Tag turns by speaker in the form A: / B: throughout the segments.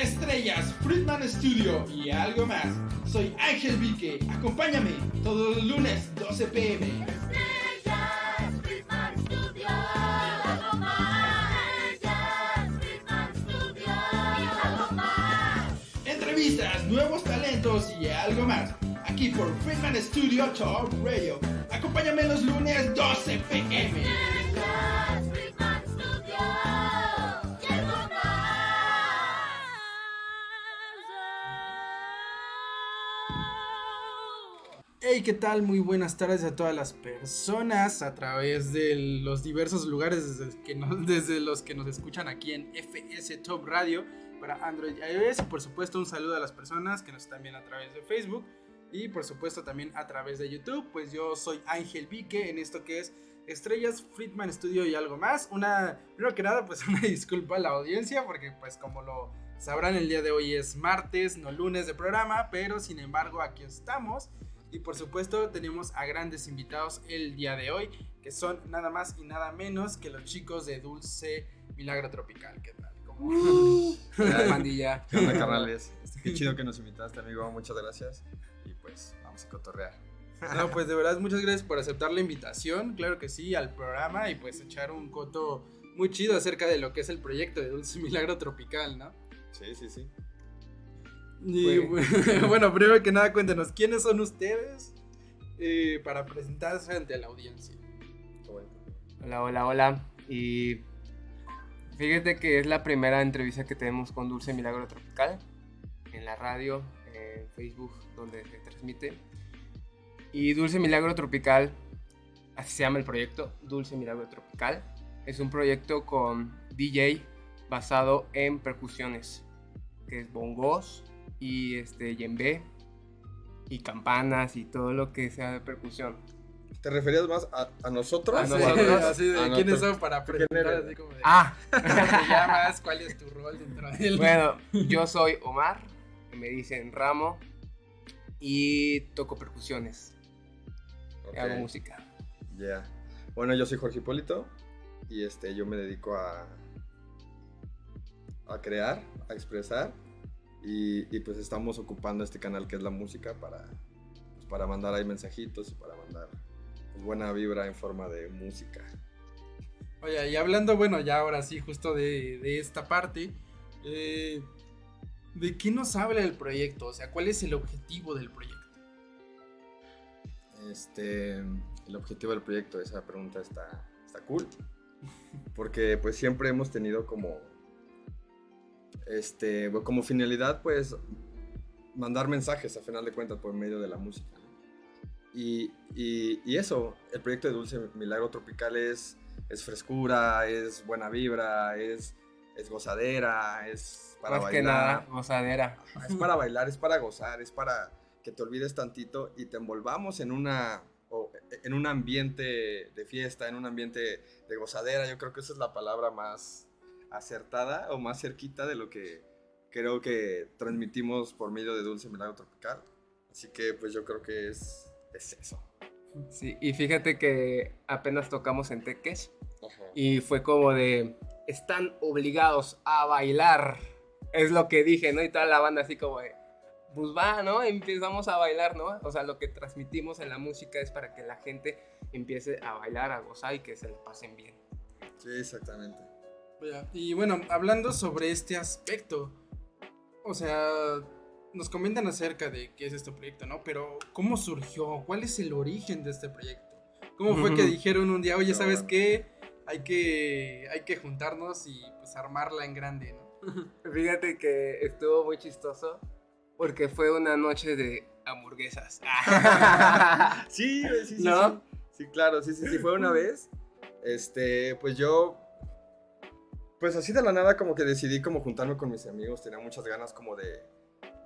A: estrellas, Friedman Studio y algo más. Soy Ángel Vique. Acompáñame todos los lunes 12 pm.
B: Estrellas, Friedman Studio, algo más. Estrellas, Friedman Studio, algo más.
A: Entrevistas, nuevos talentos y algo más. Aquí por Friedman Studio Talk Radio. Acompáñame los lunes 12 pm. ¿Qué tal? Muy buenas tardes a todas las personas a través de los diversos lugares desde los que nos escuchan aquí en FS Top Radio para Android y iOS. Y por supuesto, un saludo a las personas que nos están viendo a través de Facebook y por supuesto también a través de YouTube. Pues yo soy Ángel Vique en esto que es Estrellas Friedman Studio y algo más. Una, primero que nada, pues una disculpa a la audiencia porque pues como lo sabrán el día de hoy es martes, no lunes de programa, pero sin embargo aquí estamos. Y por supuesto tenemos a grandes invitados el día de hoy, que son nada más y nada menos que los chicos de Dulce Milagro Tropical. ¿Qué tal? ¿Cómo?
C: Hola, pandilla.
D: ¿Qué onda, carnales? Este, Qué chido que nos invitaste, amigo. Muchas gracias. Y pues, vamos a cotorrear.
A: No, pues de verdad muchas gracias por aceptar la invitación, claro que sí, al programa y pues echar un coto muy chido acerca de lo que es el proyecto de Dulce Milagro Tropical, ¿no?
D: Sí, sí, sí.
A: Y bueno, primero que nada cuéntenos, ¿quiénes son ustedes? Eh, para presentarse ante la audiencia.
C: Hola, hola, hola. Y fíjate que es la primera entrevista que tenemos con Dulce Milagro Tropical en la radio, en Facebook, donde se transmite. Y Dulce Milagro Tropical, así se llama el proyecto, Dulce Milagro Tropical. Es un proyecto con DJ basado en percusiones, que es bongos y este yembe y campanas y todo lo que sea de percusión.
D: ¿Te referías más a, a nosotros?
C: A nosotros.
A: Así de
D: no,
A: quiénes son para así como de
C: Ah,
A: ¿Cómo te llamas? ¿Cuál es tu rol dentro del
C: Bueno, yo soy Omar, me dicen Ramo y toco percusiones, hago música.
D: Ya. Bueno, yo soy Jorge Hipólito. Y este, yo me dedico a. a crear, a expresar. Y, y, pues estamos ocupando este canal que es la música para. pues, para mandar ahí mensajitos y para mandar pues, buena vibra en forma de música.
A: Oye, y hablando, bueno, ya ahora sí, justo de, de esta parte, eh, ¿de qué nos habla el proyecto? O sea, ¿cuál es el objetivo del proyecto?
D: Este, el objetivo del proyecto, esa pregunta está, está cool. Porque pues siempre hemos tenido como, este, como finalidad pues mandar mensajes a final de cuentas por medio de la música. Y, y- y eso, el proyecto de Dulce Milagro Tropical es, es frescura, es buena vibra, es, es gozadera, es para
C: Más
D: bailar.
C: que nada, gozadera.
D: Ajá, Es para bailar, es para gozar, es para que te olvides tantito y te envolvamos en una o en un ambiente de fiesta, en un ambiente de gozadera. Yo creo que esa es la palabra más acertada o más cerquita de lo que creo que transmitimos por medio de Dulce Milagro Tropical. Así que pues yo creo que es, es eso.
C: Sí, y fíjate que apenas tocamos en Teques
D: Ajá.
C: y fue como de, están obligados a bailar. Es lo que dije, ¿no? Y toda la banda así como de, pues va, ¿no? Empezamos a bailar, ¿no? O sea, lo que transmitimos en la música es para que la gente empiece a bailar, a gozar y que se lo pasen bien.
D: Sí, exactamente.
A: Y bueno, hablando sobre este aspecto, o sea, nos comentan acerca de qué es este proyecto, ¿no? Pero, ¿cómo surgió? ¿Cuál es el origen de este proyecto? ¿Cómo fue que dijeron un día, oye, ¿sabes qué? Hay que, hay que juntarnos y pues armarla en grande, ¿no?
C: Fíjate que estuvo muy chistoso porque fue una noche de hamburguesas.
D: Sí, sí, sí,
C: ¿No?
D: sí. Sí, claro, sí, sí, sí, fue una vez. Este, pues yo, pues así de la nada como que decidí como juntarme con mis amigos, tenía muchas ganas como de,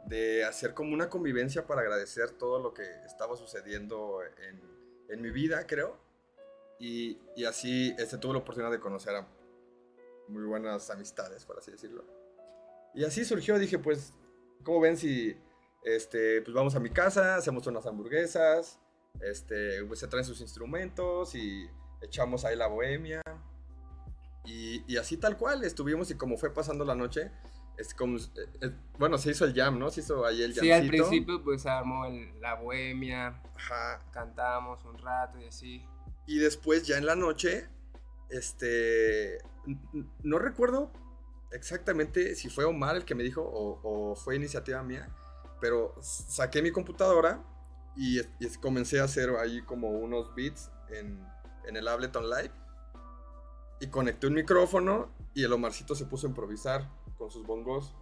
D: de hacer como una convivencia para agradecer todo lo que estaba sucediendo en, en mi vida, creo. Y, y así este, tuve la oportunidad de conocer a muy buenas amistades, por así decirlo. Y así surgió, dije, pues, ¿cómo ven si este, pues vamos a mi casa, hacemos unas hamburguesas, este, pues se traen sus instrumentos y echamos ahí la bohemia. Y, y así tal cual estuvimos y como fue pasando la noche, es como, eh, eh, bueno, se hizo el jam, ¿no? Se hizo ahí el
C: Sí, al principio pues armó el- la bohemia,
D: Ajá.
C: cantamos un rato y así.
D: Y después ya en la noche, este, no recuerdo exactamente si fue Omar el que me dijo o, o fue iniciativa mía, pero saqué mi computadora y, y comencé a hacer ahí como unos beats en, en el Ableton Live y conecté un micrófono y el Omarcito se puso a improvisar con sus bongos.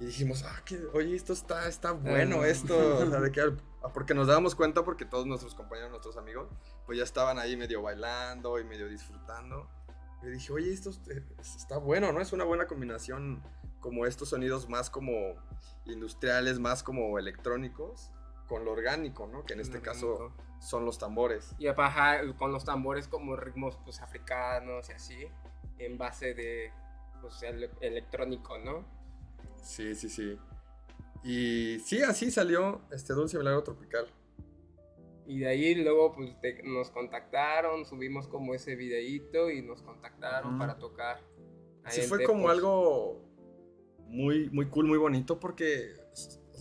D: Y dijimos, ah, que, oye, esto está, está bueno,
C: Ah.
D: esto, o sea, de que, ah, porque nos dábamos cuenta porque todos nuestros compañeros, nuestros amigos, pues ya estaban ahí medio bailando y medio disfrutando. Y dije, oye, esto es- es- está bueno, ¿no? Es una buena combinación como estos sonidos más como industriales, más como electrónicos, con lo orgánico, ¿no? Que en este caso son los tambores.
C: Y aparte con los tambores como ritmos pues africanos y así, en base de pues el- electrónico, ¿no?
D: Sí, sí, sí. Y sí, así salió este Dulce Milagro Tropical.
C: Y de ahí luego pues te- nos contactaron, subimos como ese videíto y nos contactaron para tocar.
D: Sí, fue como algo muy, muy cool, muy bonito porque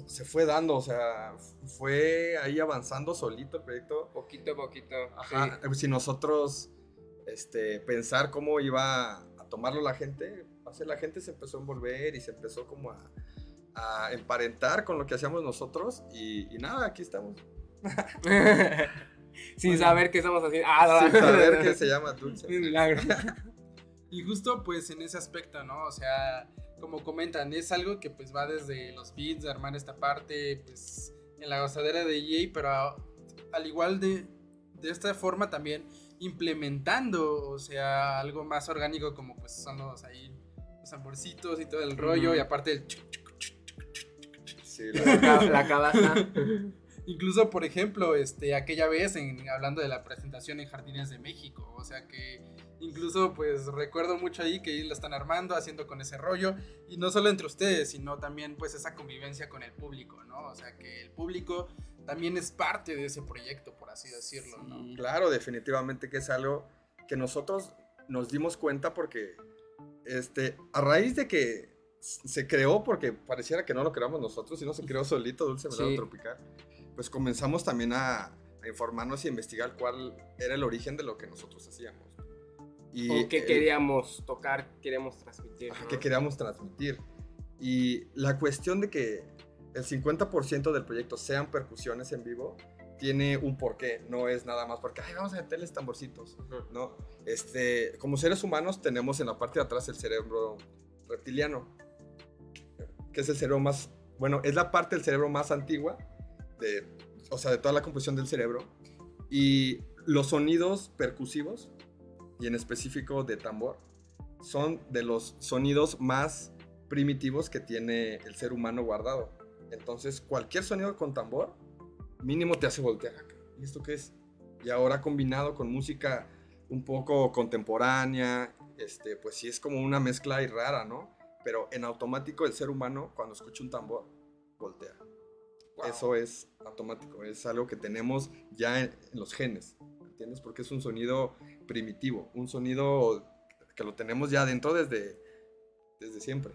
D: se fue dando, o sea, fue ahí avanzando solito el proyecto.
C: Poquito a poquito.
D: Ajá,
C: sí.
D: si nosotros este, pensar cómo iba a tomarlo la gente, así la gente se empezó a envolver y se empezó como a, a emparentar con lo que hacíamos nosotros y, y nada, aquí estamos.
C: Sin
A: Bueno.
C: saber qué estamos haciendo. Ah,
D: Sin saber que se llama Dulce.
C: Milagro.
A: Y justo pues en ese aspecto, ¿no? O sea, como comentan, es algo que pues va desde los beats, de armar esta parte, pues en la gozadera de DJ, pero a- al igual de, de esta forma también implementando, o sea, algo más orgánico como pues son los ahí, los tamborcitos y todo el rollo, y aparte el... chuc, chuc, chuc,
D: Sí,
C: La,
D: la-
C: ca- la cabaza.
A: Incluso, por ejemplo, este, aquella vez en, hablando de la presentación en Jardines de México, o sea que incluso pues recuerdo mucho ahí que ahí lo están armando, haciendo con ese rollo, y no solo entre ustedes, sino también pues esa convivencia con el público, ¿no? O sea que el público también es parte de ese proyecto, por así decirlo, ¿no?
C: Sí.
D: Claro, definitivamente que es algo que nosotros nos dimos cuenta porque este, a raíz de que se creó, porque pareciera que no lo creamos nosotros, sino se creó solito Dulce Melado
C: Sí.
D: Tropical, pues comenzamos también a, a informarnos y investigar cuál era el origen de lo que nosotros hacíamos. Y
C: o qué queríamos tocar, queríamos transmitir. ¿no?
D: que queríamos transmitir. Y la cuestión de que el 50% del proyecto sean percusiones en vivo tiene un porqué, no es nada más porque, ay, vamos a meterles tamborcitos,
C: Ujú.
D: ¿no? Este, como seres humanos tenemos en la parte de atrás el cerebro reptiliano, que es el cerebro más, bueno, es la parte del cerebro más antigua, de, o sea, de toda la composición del cerebro, y los sonidos percusivos, y en específico de tambor, son de los sonidos más primitivos que tiene el ser humano guardado. Entonces, cualquier sonido con tambor, mínimo te hace voltear. ¿Y esto qué es? Y ahora combinado con música un poco contemporánea, este, pues sí es como una mezcla y rara, ¿no? Pero en automático el ser humano, cuando escucha un tambor, voltea.
A: Wow.
D: Eso es automático, es algo que tenemos ya en, en los genes, ¿entiendes? Porque es un sonido primitivo, un sonido que lo tenemos ya dentro desde, desde siempre.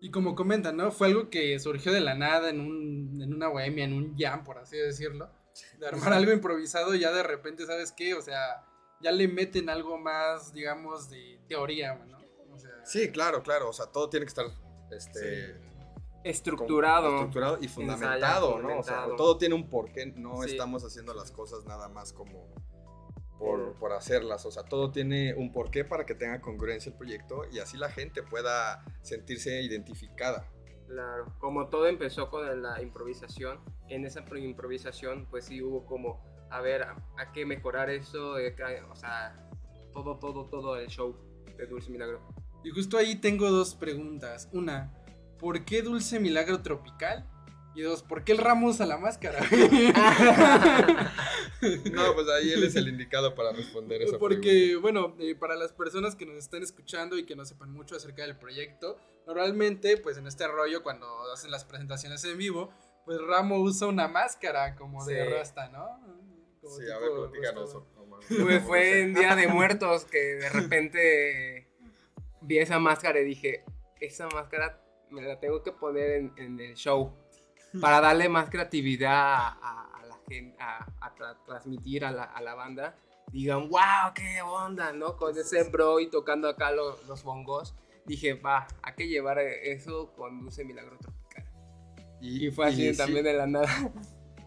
A: Y como comentan, ¿no? Fue algo que surgió de la nada en, un, en una bohemia, en un jam, por así decirlo. De armar algo improvisado y ya de repente, ¿sabes qué? O sea, ya le meten algo más, digamos, de teoría, ¿no? O sea,
D: Sí, claro, claro, o sea, todo tiene que estar este,
A: sí.
C: Estructurado.
D: estructurado y fundamentado,
C: Ensayado,
D: ¿no? O sea,
C: fundamentado.
D: todo tiene un porqué, no
C: Sí.
D: estamos haciendo las cosas nada más como por, por hacerlas, o sea, todo tiene un porqué para que tenga congruencia el proyecto y así la gente pueda sentirse identificada.
C: Claro, como todo empezó con la improvisación, en esa pro- improvisación pues sí hubo como, a ver, a, a qué mejorar eso, o sea, todo, todo, todo el show de Dulce Milagro.
A: Y justo ahí tengo dos preguntas. Una, ¿por qué Dulce Milagro Tropical? Y dos, ¿por qué el Ramos a la máscara?
D: No, pues ahí él es el indicado para responder esa
A: Porque, bueno, eh, para las personas que nos están escuchando y que no sepan mucho acerca del proyecto, normalmente, pues en este rollo, cuando hacen las presentaciones en vivo, pues Ramo usa una máscara como de rasta, ¿no? Como
D: Sí,
A: tipo
D: a ver, platícanos.
C: Pues fue en Día de Muertos que de repente vi esa máscara y dije, esa máscara me la tengo que poner en, en el show para darle más creatividad a, a- la gente, a, a tra- transmitir a la, a la banda. Digan, wow, qué onda, ¿no? Con ese bro y tocando acá lo- los bongos. Dije, va, hay que llevar eso con Dulce Milagro Tropical. Y fue así
D: y sí,
C: también de la nada.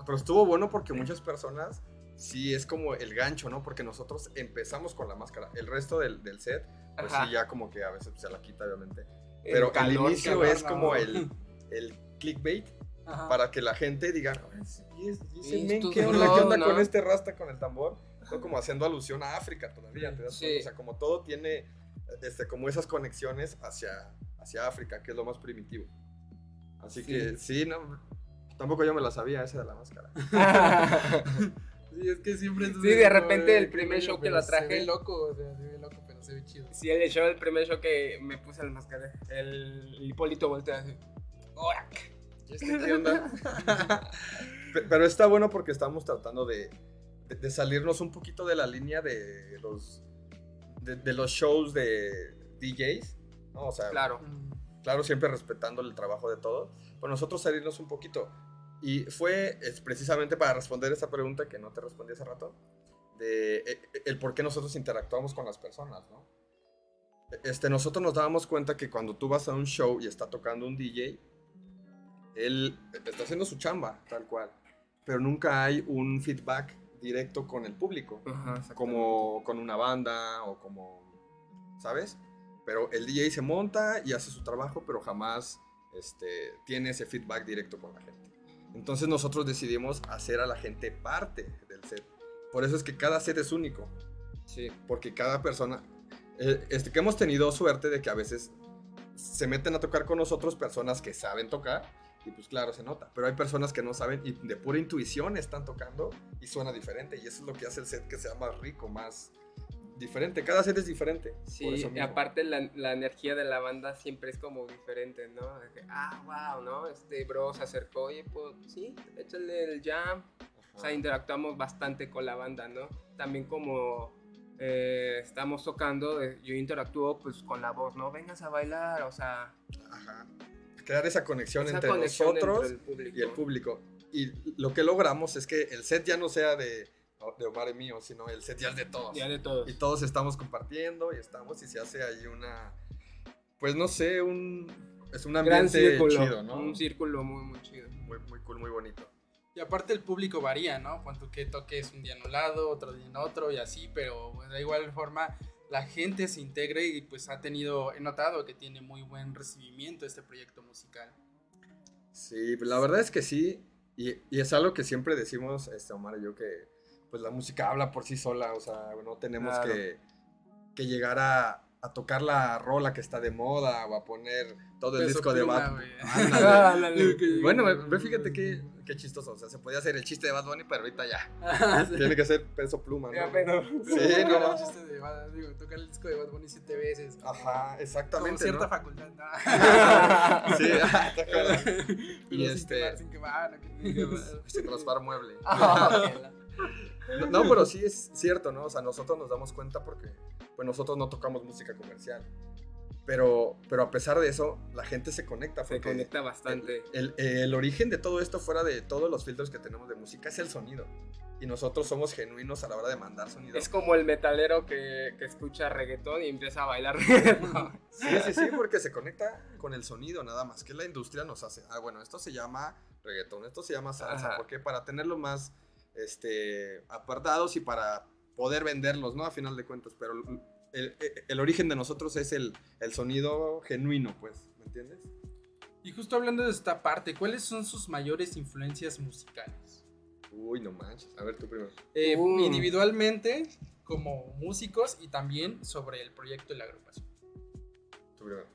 D: Pero estuvo bueno porque muchas personas sí es como el gancho, ¿no? Porque nosotros empezamos con la máscara. El resto del, del set, pues
C: Ajá.
D: sí, ya como que a veces se la quita, obviamente. Pero el
C: calor,
D: inicio
A: calor,
D: es
A: no.
D: como el, el clickbait
A: Ajá.
D: para que la gente diga, "Ay, sí, y es- y ese
C: Y
D: men,
C: estos
D: ¿qué onda,
C: bro,
D: ¿Qué onda
C: ¿no?
D: con este rasta con el tambor? Fue como haciendo alusión a África todavía, ¿te das
C: Sí.
D: cuenta? O sea, como todo tiene este, como esas conexiones hacia, hacia África, que es lo más primitivo. Así
C: Sí.
D: que sí, no, tampoco yo me la sabía esa de la máscara.
A: Sí, es que siempre
C: Sí, de repente el primer show que la traje-
A: loco, o sea, se ve chido.
C: Sí, el show, el primer show que me puse la máscara, el Hipólito voltea así. ¡Ora!
A: ¿Y este qué onda?
D: Pe- Pero está bueno porque estamos tratando de, de- de salirnos un poquito de la línea de los, de, de los shows de DJs, ¿no? O sea,
C: Claro.
D: claro, siempre respetando el trabajo de todos, pero nosotros salirnos un poquito. Y fue es precisamente para responder esa pregunta que no te respondí hace rato, de eh, el por qué nosotros interactuamos con las personas, ¿no? Este, nosotros nos dábamos cuenta que cuando tú vas a un show y está tocando un DJ, él está haciendo su chamba, tal cual, pero nunca hay un feedback directo con el público
C: Ajá,
D: como con una banda o como, ¿sabes? Pero el DJ se monta y hace su trabajo, pero jamás este, tiene ese feedback directo con la gente. Entonces nosotros decidimos hacer a la gente parte del set. Por eso es que cada set es único,
C: Sí.
D: porque cada persona, eh, este, que hemos tenido suerte de que a veces se meten a tocar con nosotros personas que saben tocar y pues claro, se nota, pero hay personas que no saben y de pura intuición están tocando y suena diferente y eso es lo que hace el set que sea más rico, más diferente. Cada set es diferente.
C: Sí, y aparte la, la energía de la banda siempre es como diferente, ¿no? Ah, wow, ¿no? Este bro se acercó, oye, pues sí, échale el jam. O sea, interactuamos bastante con la banda, ¿no? También como eh, estamos tocando, eh, yo interactúo pues con la voz, ¿no? Vengas a bailar, o sea,
D: Ajá. Crear esa conexión
C: esa
D: entre
C: conexión
D: nosotros
C: entre el público.
D: y el público. Y lo que logramos es que el set ya no sea de, de Omar y mío, sino el set ya es de todos.
C: Ya de todos.
D: Y todos estamos compartiendo y estamos y se hace ahí una, pues no sé, un, es un
C: Gran
D: ambiente
C: círculo,
D: chido, ¿no?
C: un círculo muy, muy chido.
D: Muy, muy cool, muy bonito.
A: Y aparte el público varía, ¿no? Cuanto que toques un día en un lado, otro día en otro y así, pero pues, de igual forma la gente se integra y pues ha tenido, he notado que tiene muy buen recibimiento este proyecto musical.
D: Sí, pues, la verdad es que sí, y, y es algo que siempre decimos, este, Omar y yo, que pues la música habla por sí sola, o sea, no tenemos
C: Claro.
D: que, que llegar a, a tocar la rola que está de moda o a poner todo el
A: Peso
D: disco de. Ándale. Bueno, fíjate qué, qué chistoso, o sea, se podía hacer el chiste de Bad Bunny, pero ahorita ya,
A: Ah, sí.
D: tiene que ser peso pluma, ¿no?
C: Ya, pero-
D: Sí,
A: Era
D: no.
A: un chiste de Bad- digo, tocar el disco de Bad Bunny siete veces.
D: Ajá,
A: Con
D: exactamente,
A: cierta
D: ¿no?
A: facultad. ¿no?
D: Sí, ¿te acuerdas?
A: Pero
D: Y
A: sin
D: este-
A: quemar, sin quemar, no, que-
D: Sin raspar mueble.
C: Ah,
D: No, no, pero sí es cierto, ¿no? O sea, nosotros nos damos cuenta porque pues nosotros no tocamos música comercial. Pero, pero a pesar de eso, la gente se conecta.
C: Se conecta bastante.
D: El, el origen de todo esto, fuera de todos los filtros que tenemos de música, es el sonido. Y nosotros somos genuinos a la hora de mandar sonido.
C: Es como el metalero que, que escucha reggaetón y empieza a bailar reggaetón.
D: Sí, sí, sí, porque se conecta con el sonido nada más, que la industria nos hace. Ah, bueno, esto se llama reggaetón, esto se llama salsa,
C: Ajá.
D: porque para tenerlo más este, apartados y para poder venderlos, ¿no? A final de cuentas, pero el, el- origen de nosotros es el, el sonido genuino, pues, ¿me entiendes?
A: Y justo hablando de esta parte, ¿cuáles son sus mayores influencias musicales?
D: Uy, no manches. A ver, tú primero.
A: Eh,
C: Uh.
A: Individualmente, como músicos y también sobre el proyecto y la agrupación.
D: Tú primero.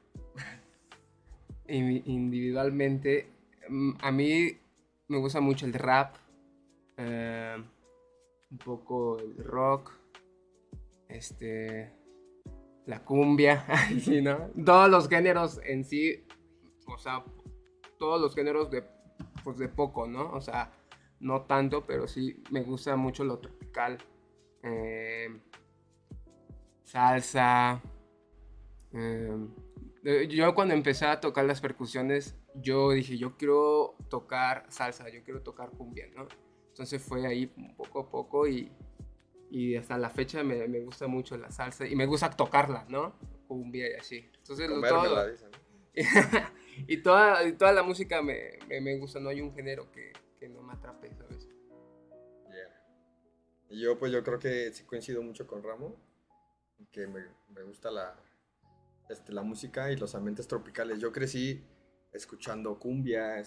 C: Indi- Individualmente, mm, a mí me gusta mucho el rap, eh, un poco el rock, este, la cumbia, sí, ¿no? Todos los géneros en sí, o sea, todos los géneros de, pues de poco, ¿no? O sea, no tanto, pero sí me gusta mucho lo tropical, eh, salsa, Eh, Yo cuando empecé a tocar las percusiones, yo dije, yo quiero tocar salsa, yo quiero tocar cumbia, ¿no? Entonces fue ahí poco a poco y, y hasta la fecha me, me gusta mucho la salsa y me gusta tocarla, ¿no? Cumbia y así. Entonces lo- todo,
D: dicen.
C: y, toda, y toda la música me, me, me gusta, no hay un género que, que no me atrape, ¿sabes?
D: Yeah. Y yo, pues yo creo que sí coincido mucho con Ramo, que me, me gusta la, este, la música y los ambientes tropicales. Yo crecí escuchando cumbia,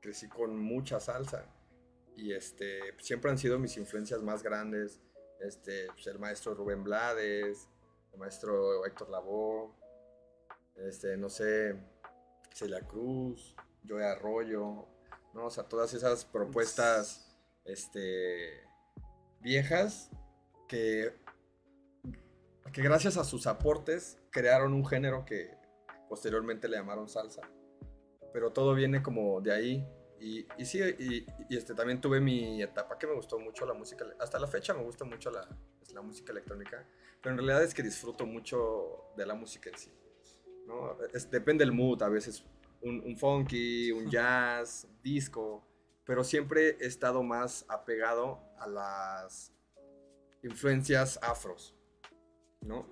D: crecí con mucha salsa y este, siempre han sido mis influencias más grandes. Este, pues, el maestro Rubén Blades, el maestro Héctor Lavoe, este, no sé, Celia Cruz, Joey Arroyo, ¿no? O sea, todas esas propuestas este, viejas que, que gracias a sus aportes crearon un género que posteriormente le llamaron salsa. Pero todo viene como de ahí. Y, y sí, y, y, este, también tuve mi etapa que me gustó mucho la música. Hasta la fecha me gusta mucho la, pues, la música electrónica. Pero en realidad es que disfruto mucho de la música en sí. ¿no? Es- depende del mood. A veces un, un funky, un jazz, disco pero siempre he estado más apegado a las influencias afros, ¿no?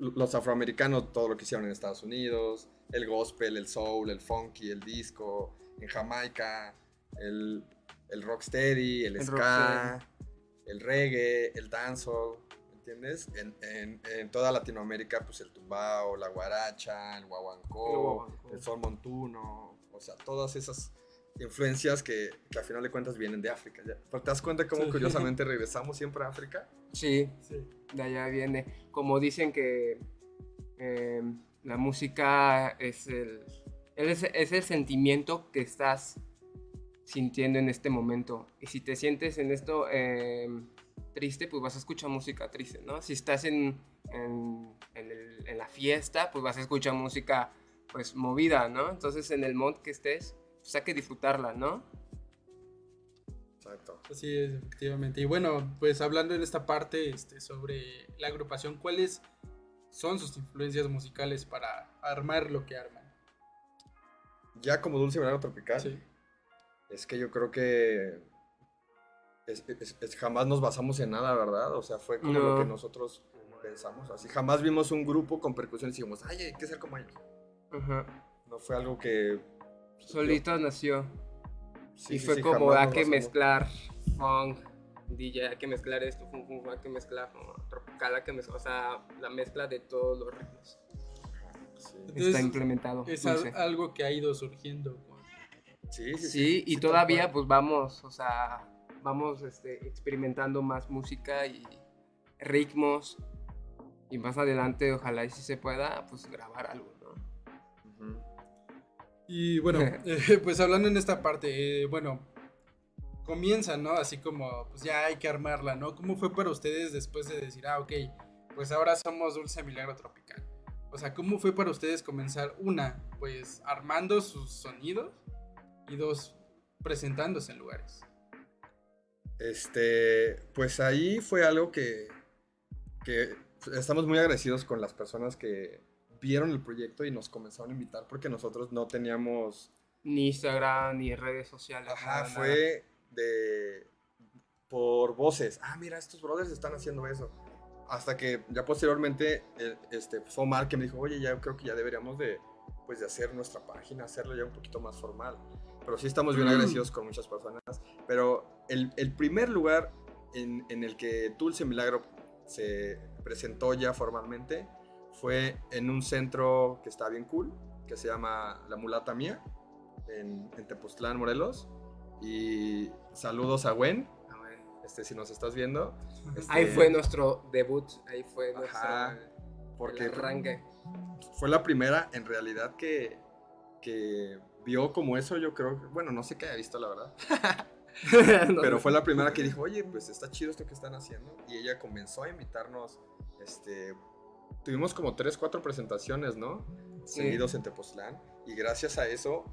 D: Los afroamericanos, todo lo que hicieron en Estados Unidos, el gospel, el soul, el funky, el disco, en Jamaica, el, el rocksteady, el,
C: El
D: ska, el reggae, el dancehall, ¿entiendes? En, en- en toda Latinoamérica, pues el tumbao, la guaracha, el guaguancó,
C: El
D: sol montuno, o sea, todas esas influencias que, que a final de cuentas vienen de África. ¿ya? Pero te das cuenta cómo
A: Sí.
D: curiosamente regresamos siempre a África.
C: Sí,
A: Sí.
C: de allá viene. Como dicen que eh, la música es el, es, es el sentimiento que estás sintiendo en este momento. Y si te sientes en esto eh, triste, pues vas a escuchar música triste, ¿no? Si estás en, en, en el- en la fiesta, pues vas a escuchar música pues movida, ¿no? Entonces en el mod que estés, pues hay que disfrutarla, ¿no?
D: Exacto.
A: Así es, efectivamente. Y bueno, pues hablando en esta parte este, sobre la agrupación, ¿cuáles son sus influencias musicales para armar lo que arman?
D: Ya como dulce verano tropical,
A: Sí.
D: es que yo creo que es- es- es- jamás nos basamos en nada, ¿verdad? O sea, fue como lo
C: No.
D: que nosotros pensamos. Así jamás vimos un grupo con percusiones y dijimos, ay, hay que ser como ellos.
C: Ajá.
D: No fue algo que...
C: Solito nació.
D: sí,
C: y
D: sí,
C: fue como, hay
D: nos
C: que mezclar funk, DJ, hay que mezclar esto, funk, funk, hay que mezclar tropical, hay que mezclar, o sea, la mezcla de todos los ritmos.
A: Entonces,
C: está implementado.
A: Es
C: dulce.
A: al- algo que ha ido surgiendo.
D: sí, sí.
C: Sí, y
D: sí,
C: todavía pues vamos, o sea, vamos este, experimentando más música y ritmos. Y más adelante, ojalá y si se pueda, pues grabar algo, ¿no?
D: Ujú.
A: Y bueno, eh, pues hablando en esta parte, eh, bueno, comienza, ¿no? Así como, pues ya hay que armarla, ¿no? ¿Cómo fue para ustedes después de decir, ah, ok, pues ahora somos Dulce Milagro Tropical? O sea, ¿cómo fue para ustedes comenzar? Una, pues armando sus sonidos y dos, presentándose en lugares.
D: Este, pues ahí fue algo que, que estamos muy agradecidos con las personas que vieron el proyecto y nos comenzaron a invitar porque nosotros no teníamos,
C: Ni Instagram, ni redes sociales.
D: ajá,
C: nada, nada.
D: fue de, por voces, ah, mira, estos brothers están haciendo eso. Hasta que ya posteriormente, eh, este, fue Omar que me dijo, oye, ya creo que ya deberíamos de, pues, de hacer nuestra página, hacerlo ya un poquito más formal. Pero sí estamos bien
C: Mm.
D: agradecidos con muchas personas. Pero el, el primer lugar en, en el que Dulce Milagro se presentó ya formalmente fue en un centro que está bien cool, que se llama La Mulata Mía, en, en Tepoztlán, Morelos. Y saludos a Gwen. Este, si nos estás viendo. Este,
C: Ahí fue nuestro debut, ahí fue nuestro
D: Ajá, porque
C: el arranque.
D: fue la primera en realidad que, que vio como eso, yo creo. que- Bueno, no sé qué haya visto, la verdad.
C: No,
D: Pero fue la primera que dijo, oye, pues está chido esto que están haciendo. Y ella comenzó a invitarnos, este, tuvimos como tres, cuatro presentaciones, ¿no?
C: Sí.
D: Seguidos en Tepoztlán. Y gracias a eso,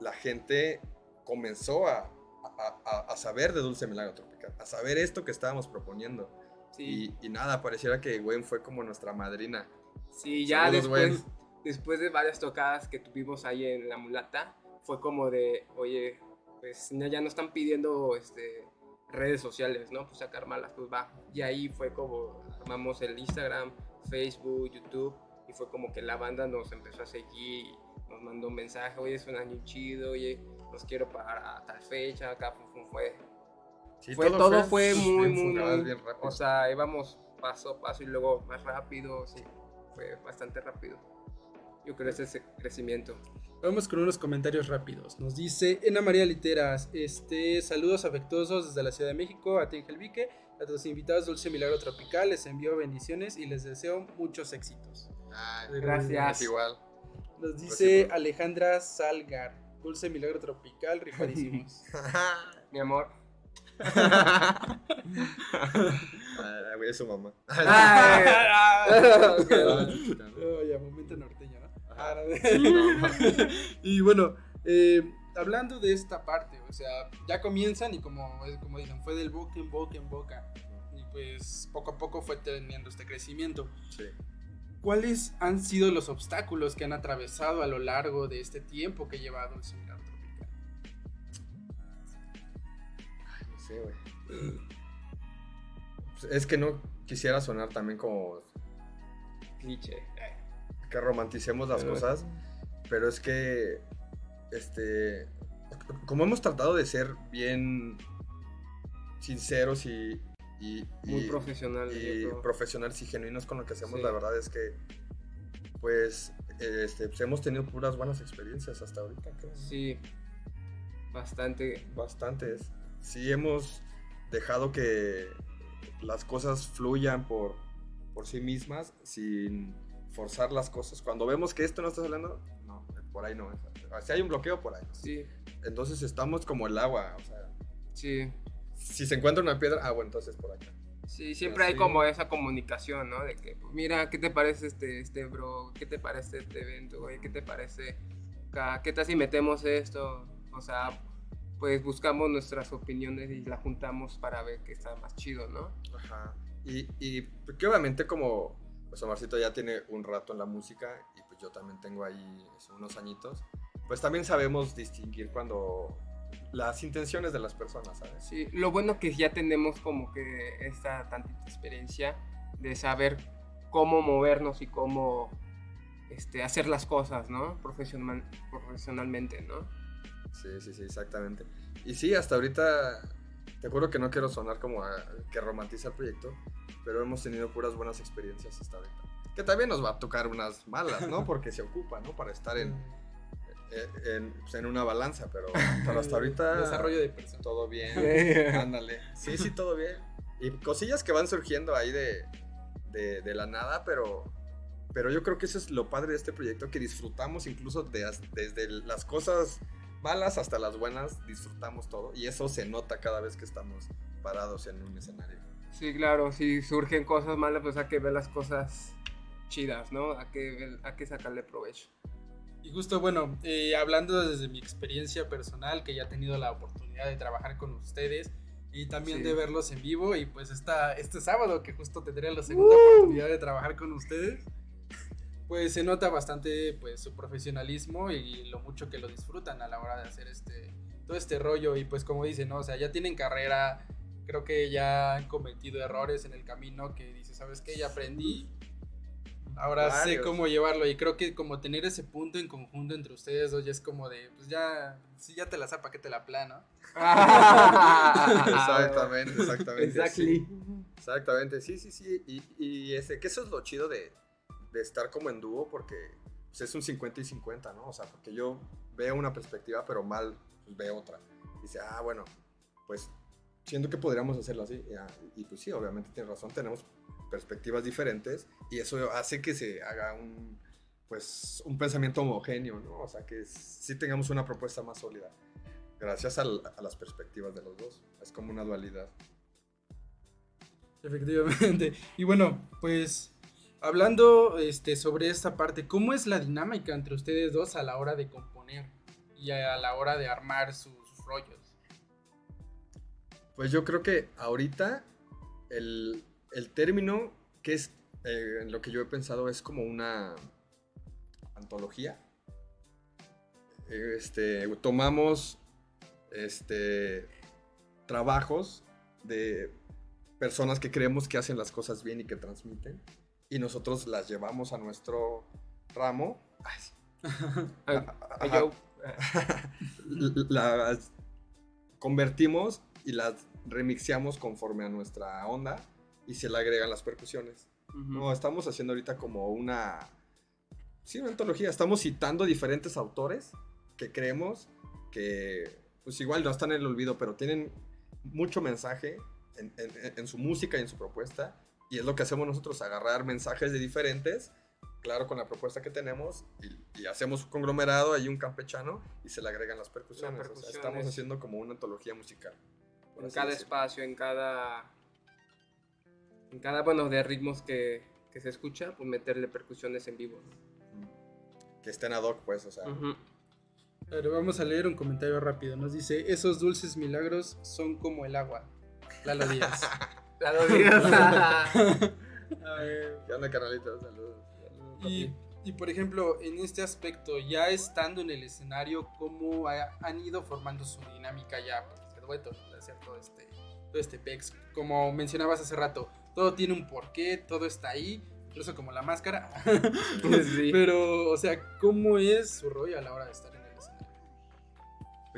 D: la gente comenzó a, a- a- a saber de Dulce Milagro Tropical, a saber esto que estábamos proponiendo.
C: Sí,
D: Y, y nada, pareciera que Gwen fue como nuestra madrina.
C: sí, ya
D: Saludos,
C: después, después de varias tocadas que tuvimos ahí en La Mulata, fue como de, oye, pues ya no están pidiendo este, redes sociales, ¿no? Pues sacar malas, pues va. Y ahí fue como armamos el Instagram, Facebook, YouTube, y fue como que la banda nos empezó a seguir, y nos mandó un mensaje, oye, es un año chido, oye, los quiero para tal fecha, acá fue, fue- fue
D: Sí,
C: fue, todo, fue,
D: bien
C: muy, muy, muy-
D: bien rápido.
C: O sea, íbamos paso a paso y luego más rápido, sí, fue bastante rápido. Yo creo ese es el crecimiento.
A: Vamos con unos comentarios rápidos. Nos dice Ena María Literas, este, saludos afectuosos desde la Ciudad de México, a ti Vique, a tus invitados Dulce Milagro Tropical, les envío bendiciones y les deseo muchos éxitos.
D: Ay,
C: Gracias.
D: Igual.
A: Nos dice
D: Recíproco.
A: Alejandra Salgar, Dulce Milagro Tropical, rifadísimos.
C: Mi amor.
D: Ah, güey, es su mamá.
A: Oh, ya, momento norteño, ¿no? Ah, no. y bueno, eh, hablando de esta parte, o sea, ya comienzan y como, como dicen, fue del boca en boca en boca. Y pues poco a poco fue teniendo este crecimiento.
D: Sí.
A: ¿Cuáles han sido los obstáculos que han atravesado a lo largo de este tiempo que lleva Dulce Milagro Tropical?
D: No sé, güey. Pues Es que no quisiera sonar también como
C: Cliché.
D: que romanticemos las cosas, pero es que, este, como hemos tratado de ser bien sinceros y, y-
C: Muy
D: y-
C: profesional.
D: y profesionales y genuinos con lo que hacemos,
C: Sí.
D: la verdad es que, pues, este, pues, hemos tenido puras buenas experiencias hasta ahorita, creo.
C: Sí, bastante.
D: Bastantes. Sí hemos dejado que las cosas fluyan por, por sí mismas sin forzar las cosas. Cuando vemos que esto no está saliendo, no, por ahí no. Si hay un bloqueo, por ahí.
C: Sí,
D: Entonces estamos como el agua. O sea,
C: sí.
D: Si se encuentra una piedra, ah, bueno, entonces por acá.
C: Sí, siempre hay como esa comunicación, ¿no? De que, pues, mira, ¿qué te parece este, este bro? ¿Qué te parece este evento, güey? ¿Qué te parece acá? ¿Qué tal si metemos esto? O sea, pues buscamos nuestras opiniones y las juntamos para ver qué está más chido, ¿no?
D: Ajá. Y, y que obviamente como pues Omarcito ya tiene un rato en la música y pues yo también tengo ahí este, unos añitos, pues también sabemos distinguir cuando las intenciones de las personas, ¿sabes?
C: Sí, lo bueno que ya tenemos como que esta tantita experiencia de saber cómo movernos y cómo este, hacer las cosas, ¿no? Profesional, profesionalmente, ¿no?
D: Sí, sí, sí, exactamente. Y sí, hasta ahorita, te juro que no quiero sonar como a- que romantiza el proyecto, pero hemos tenido puras buenas experiencias hasta ahorita. Que también nos va a tocar unas malas, ¿no? Porque se ocupa, ¿no? Para estar en, en, en- pues, en una balanza, pero, pero hasta ahorita...
A: Desarrollo de personas.
D: Todo bien.
C: Sí.
D: Ándale. Sí, sí, todo bien. Y cosillas que van surgiendo ahí de, de, de la nada, pero, pero yo creo que eso es lo padre de este proyecto, que disfrutamos incluso de as- desde las cosas malas hasta las buenas, disfrutamos todo. Y eso se nota cada vez que estamos parados en un escenario.
C: Sí, claro, si surgen cosas malas, pues hay que ver las cosas chidas, ¿no? Hay que, ver- hay que sacarle provecho.
A: Y justo, bueno, eh, hablando desde mi experiencia personal, que ya he tenido la oportunidad de trabajar con ustedes y también
C: Sí.
A: de verlos en vivo, y pues esta, este sábado que justo tendré la segunda oportunidad de trabajar con ustedes, pues se nota bastante pues su profesionalismo y lo mucho que lo disfrutan a la hora de hacer este todo este rollo y pues como dicen, ¿no? o sea, ya tienen carrera, creo que ya han cometido errores en el camino que dice, ¿sabes qué? Ya aprendí. Ahora sé
D: Varios.
A: cómo llevarlo y creo que como tener ese punto en conjunto entre ustedes dos ya es como de, pues ya, si ya te la zapa, que te la plano.
D: exactamente, exactamente.
C: Exactly.
D: sí. Exactamente, sí, sí, sí. Y, y ese, que eso es lo chido de, de estar como en dúo, porque pues, es un 50 y 50, ¿no? O sea, porque yo veo una perspectiva, pero mal pues, veo otra. Dice, ah, bueno, pues siento que podríamos hacerlo así. Y, ah, y, pues sí, obviamente tienes razón, tenemos perspectivas diferentes y eso hace que se haga un, pues, un pensamiento homogéneo, ¿no? O sea, que sí tengamos una propuesta más sólida. Gracias al- a las perspectivas de los dos. Es como una dualidad.
A: Efectivamente. Y bueno, pues hablando este, sobre esta parte, ¿cómo es la dinámica entre ustedes dos a la hora de componer y a la hora de armar sus rollos?
D: Pues yo creo que ahorita el, el término que es eh, en lo que yo he pensado es como una antología. Este, tomamos este, trabajos de personas que creemos que hacen las cosas bien y que transmiten. Y nosotros las llevamos a nuestro ramo. Ay,
C: yo-
D: las convertimos y las remixeamos conforme a nuestra onda y se le agregan las percusiones.
C: Ujú.
D: No, estamos haciendo ahorita como una... Sí, una antología. Estamos citando diferentes autores que creemos que, pues igual no están en el olvido, pero tienen mucho mensaje en, en- en su música y en su propuesta. Y es lo que hacemos nosotros, agarrar mensajes de diferentes, claro, con la propuesta que tenemos, y, y hacemos un conglomerado, hay un campechano, y se le agregan las percusiones.
C: Las
D: O sea,
C: percusiones.
D: estamos haciendo como una antología musical.
C: en cada
D: decirlo.
C: espacio, en cada. En cada, bueno, de ritmos que, que se escucha, pues meterle percusiones en vivo.
D: Que estén ad hoc, pues, o sea.
C: Ujú.
A: A ver, vamos a leer un comentario rápido. Nos dice, esos dulces milagros son como el agua. Lalo Díaz.
C: La dos días.
A: A ver,
D: ¿Qué onda, carnalito? Saludos.
A: y, y, por ejemplo, en este aspecto, ya estando en el escenario, ¿cómo ha- han ido formando su dinámica ya? Porque se dueto, ¿no? de hacer todo este, todo este pex. Como mencionabas hace rato, todo tiene un porqué, todo está ahí, incluso como la máscara.
C: sí.
A: Pero, o sea, ¿cómo es su rollo a la hora de estar en el escenario?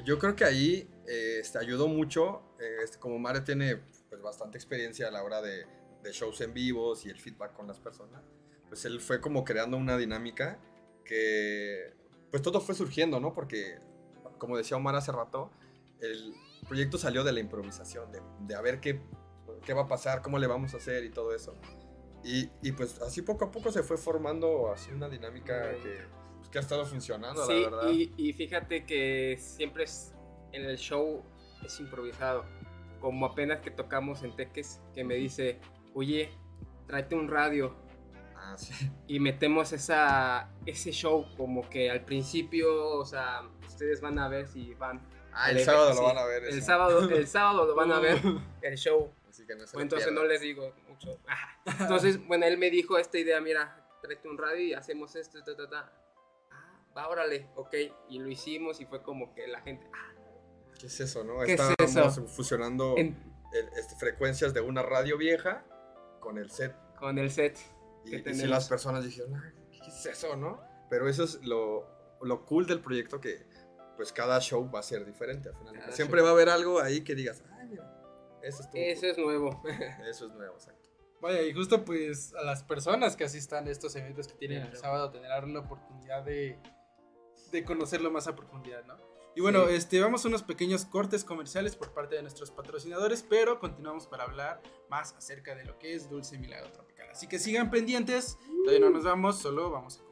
D: Yo creo que ahí eh, este, ayudó mucho. eh, este, como Mario tiene pues, bastante experiencia a la hora de, de shows en vivos y el feedback con las personas, pues él fue como creando una dinámica que pues todo fue surgiendo, ¿no? Porque, como decía Omar hace rato, el proyecto salió de la improvisación, de, de a ver qué, qué va a pasar, cómo le vamos a hacer y todo eso. Y, y, pues así poco a poco se fue formando así una dinámica que, pues, que ha estado funcionando,
C: Sí,
D: la verdad.
C: y, y fíjate que siempre es, en el show es improvisado. Como apenas que tocamos en Teques, que me dice, oye, tráete un radio.
D: Ah, sí.
C: Y metemos esa, ese show como que al principio, o sea, ustedes van a ver si van.
D: Ah, el
C: al
D: sábado lo van a ver.
C: El
D: eso.
C: sábado, el sábado lo van a ver, el show.
D: Así que no se
C: entonces
D: pierdan.
C: no les digo mucho. Entonces, bueno, él me dijo esta idea, mira, tráete un radio y hacemos esto, ta, ta, ta. Ah, va, órale, ok. Y lo hicimos y fue como que la gente, ah,
D: ¿Qué es eso, no?
C: ¿Qué es
D: Estábamos
C: eso?
D: fusionando
C: en-
D: el- este, frecuencias de una radio vieja con el set.
C: con el set.
D: Y, y
C: tenemos.
D: las personas dijeron, "Ay, ¿qué es eso, no? Pero eso es lo, lo cool del proyecto que pues cada show va a ser diferente al final. Siempre
C: show.
D: va a haber algo ahí que digas, eso, estuvo
C: Eso
D: cool".
C: es nuevo.
D: Eso es nuevo, exacto.
A: Vaya, y justo pues a las personas que asistan a estos eventos que tienen el
C: Claro.
A: sábado tendrán la oportunidad de, de conocerlo más a profundidad, ¿no? Y bueno,
C: Sí.
A: este, vamos a unos pequeños cortes comerciales por parte de nuestros patrocinadores, pero continuamos para hablar más acerca de lo que es Dulce Milagro Tropical. Así que sigan pendientes, todavía no nos vamos, solo vamos a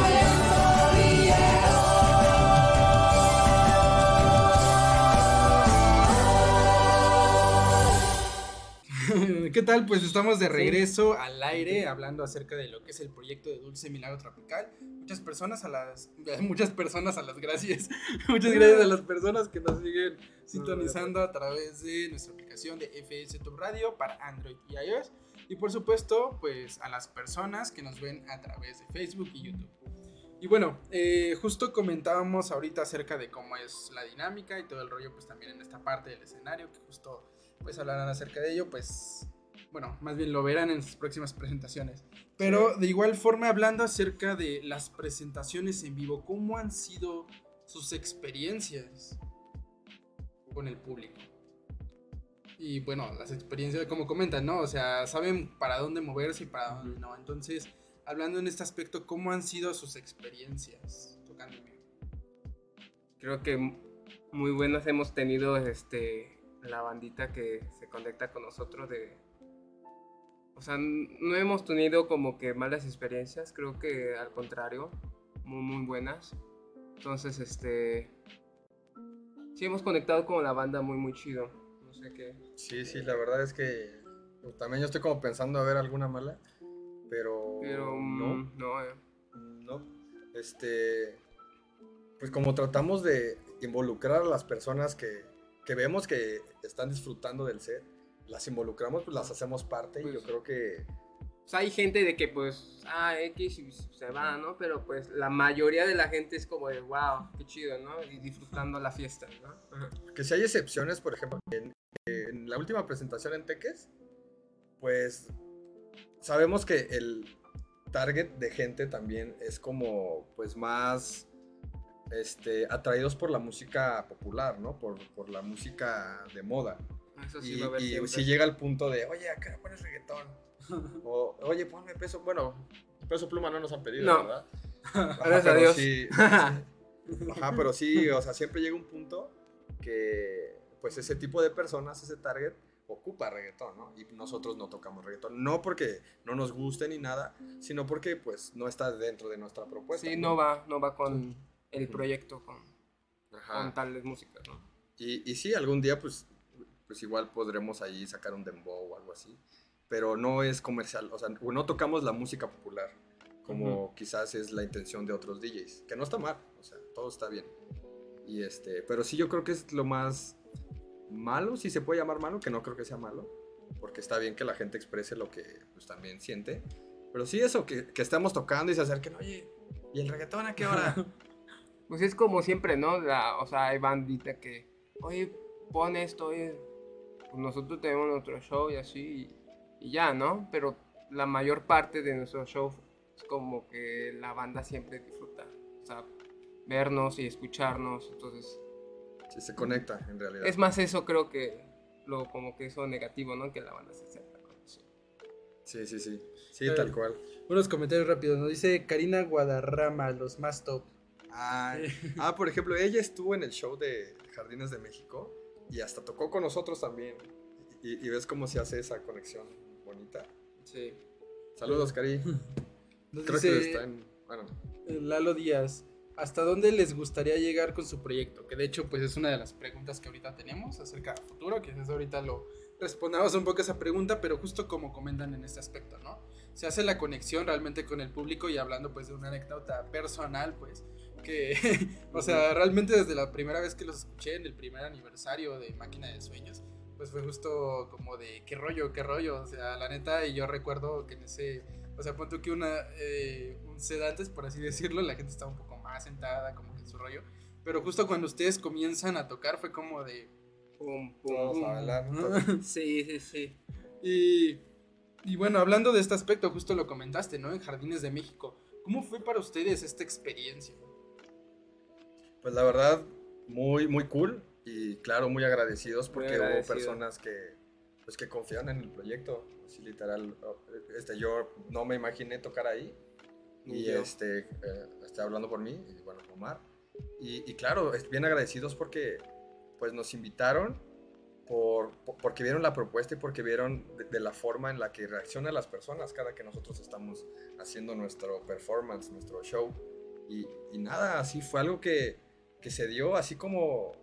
A: ¿Qué tal? Pues estamos de regreso al aire hablando acerca de lo que es el proyecto de Dulce Milagro Tropical. Muchas personas a las muchas personas a las gracias. Muchas gracias a las personas que nos siguen sintonizando a través de nuestra aplicación de FS Top Radio para Android y iOS. Y por supuesto, pues a las personas que nos ven a través de Facebook y YouTube. Y bueno, eh, justo comentábamos ahorita acerca de cómo es la dinámica y todo el rollo, pues también en esta parte del escenario, que justo pues hablarán acerca de ello, pues bueno, más bien lo verán en sus próximas presentaciones. Pero de igual forma, hablando acerca de las presentaciones en vivo, ¿cómo han sido sus experiencias con el público? Y bueno, las experiencias, como comentan, ¿no? O sea, saben para dónde moverse y para dónde no. Entonces, hablando en este aspecto, ¿cómo han sido sus experiencias tocando en vivo?
C: Creo que muy buenas hemos tenido este la bandita que se conecta con nosotros de o sea, no hemos tenido como que malas experiencias, creo que al contrario, muy muy buenas. Entonces, este sí hemos conectado con la banda muy muy chido. No sé qué.
D: Sí, sí, la verdad es que también yo estoy como pensando a ver alguna mala, pero,
C: Pero
D: no,
C: mm, no, eh.
D: no. Este, pues como tratamos de involucrar a las personas que, que vemos que están disfrutando del set, las involucramos, pues las hacemos parte y yo
C: Pues-
D: creo que
C: hay gente de que pues, ah, X se va, ¿no? Pero pues la mayoría de la gente es como de, wow, qué chido, ¿no? Y disfrutando la fiesta, ¿no? Ajá.
D: que si hay excepciones, por ejemplo, en, en la última presentación en Teques, pues sabemos que el target de gente también es como pues más este, atraídos por la música popular, ¿no? Por, por la música de moda.
C: Eso sí
D: Y,
C: va a haber
D: y si llega al punto de, oye, acá pones reggaetón. o, oye, ponme peso. Bueno, peso pluma no nos han pedido,
C: No.
D: ¿verdad? Ajá,
C: Gracias a Dios.
D: sí- sí. Ajá, pero sí, o sea, siempre llega un punto que, pues, ese tipo de personas, ese target, ocupa reggaetón, ¿no? Y nosotros no tocamos reggaetón. No porque no nos guste ni nada, sino porque, pues, no está dentro de nuestra propuesta.
C: Sí, no va, no va con el proyecto, con, con tales músicas, ¿no?
D: Y, y sí, algún día, pues, pues igual podremos ahí sacar un dembow o algo así. Pero no es comercial, o sea, no tocamos la música popular, como quizás es la intención de otros DJs, que no está mal, o sea, todo está bien. Y este, pero sí yo creo que es lo más malo, si se puede llamar malo, que no creo que sea malo, porque está bien que la gente exprese lo que pues también siente. Pero sí eso, que, que estamos tocando y se acerquen, oye, ¿y el reggaetón a qué hora?
C: Pues es como siempre, ¿no? La- o sea, hay bandita que, oye, pon esto, oye, nosotros tenemos nuestro show y así, y, y ya, ¿no? Pero la mayor parte de nuestro show es como que la banda siempre disfruta, o sea, vernos y escucharnos, entonces,
D: Sí, se conecta en realidad.
C: es más eso creo que lo como que eso negativo, ¿no? Que la banda se acerca con eso.
D: Sí, sí, sí. Sí, tal cual.
A: Unos comentarios rápidos, nos dice Karina Guadarrama, los más top.
D: Ah, ah, por ejemplo, ella estuvo en el show de Jardines de México y hasta tocó con nosotros también. Y, y ves cómo se hace esa conexión bonita.
C: Sí.
D: Saludos, Cari.
A: Nos
D: Creo
A: dice
D: que está en. Bueno,
A: Lalo Díaz, ¿hasta dónde les gustaría llegar con su proyecto? Que de hecho, pues es una de las preguntas que ahorita tenemos acerca del futuro, que es ahorita lo respondamos un poco a esa pregunta, pero justo como comentan en este aspecto, ¿no? Se hace la conexión realmente con el público y hablando pues de una anécdota personal, pues que, o sea, realmente desde la primera vez que los escuché en el primer aniversario de Máquina de Sueños, pues fue justo como de qué rollo, qué rollo, o sea, la neta, y yo recuerdo que en ese, o sea, punto que una, eh, un set antes, por así decirlo, la gente estaba un poco más sentada, como que en su rollo, pero justo cuando ustedes comienzan a tocar fue como de...
C: Pum, pum, pum.
D: a bailar.
C: Sí, sí, sí.
A: Y, y bueno, hablando de este aspecto, justo lo comentaste, ¿no? En Jardines de México. ¿Cómo fue para ustedes esta experiencia?
D: Pues la verdad, muy, muy cool. Y claro, muy agradecidos
C: Muy
D: porque
C: agradecido.
D: hubo personas que pues que confiaron en el proyecto. Así literal, este, yo no me imaginé tocar ahí. Y
C: yo.
D: este, eh, estoy hablando por mí, y bueno, Omar. Y, y claro, bien agradecidos porque pues nos invitaron por, por- porque vieron la propuesta y porque vieron de, de la forma en la que reaccionan las personas cada que nosotros estamos haciendo nuestro performance, nuestro show. Y, y nada, así fue algo que, que se dio así como,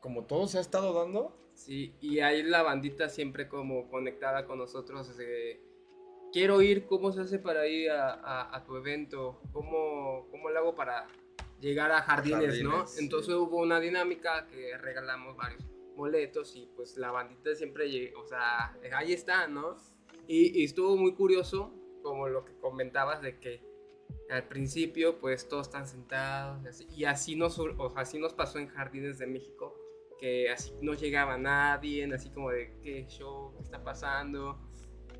D: como todo se ha estado dando.
C: Sí, y ahí la bandita siempre como conectada con nosotros quiero ir, ¿cómo se hace para ir a, a- a tu evento? ¿Cómo, ¿Cómo lo hago para llegar a jardines, no?
D: Jardines, sí.
C: Entonces hubo una dinámica que regalamos varios boletos y pues la bandita siempre, lle- o sea, ahí está, ¿no? Y, y estuvo muy curioso, como lo que comentabas de que al principio pues todos están sentados y así, y así nos, o así nos pasó en Jardines de México que así no llegaba nadie, así como de qué show, qué está pasando.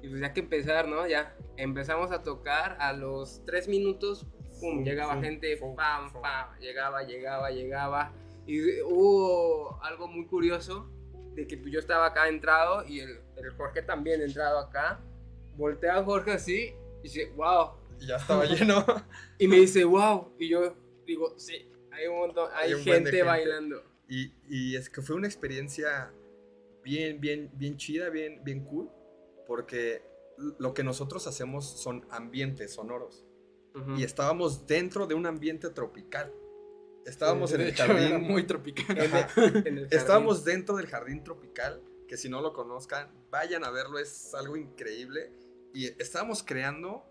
C: Y pues ya que empezar, ¿no? Ya empezamos a tocar, a los tres minutos, pum, llegaba
D: fum,
C: gente,
D: fum,
C: pam, pam, llegaba, llegaba, llegaba. Y hubo algo muy curioso, de que yo estaba acá entrado y el, el Jorge también entrado acá. Voltea a Jorge así y dice, wow.
D: Y ya estaba lleno.
C: Y me dice, wow. Y yo digo, sí, hay un montón, hay,
D: Hay un
C: gente,
D: gente.
C: bailando.
D: Y, y es que fue una experiencia bien, bien, bien chida, bien, bien cool, porque lo que nosotros hacemos son ambientes sonoros.
C: Ujú.
D: Y estábamos dentro de un ambiente tropical. Estábamos en
A: De
D: el
A: hecho,
D: jardín.
A: muy tropical.
C: En el- en el
D: Estábamos dentro del jardín tropical, que si no lo conozcan, vayan a verlo, es algo increíble. Y estábamos creando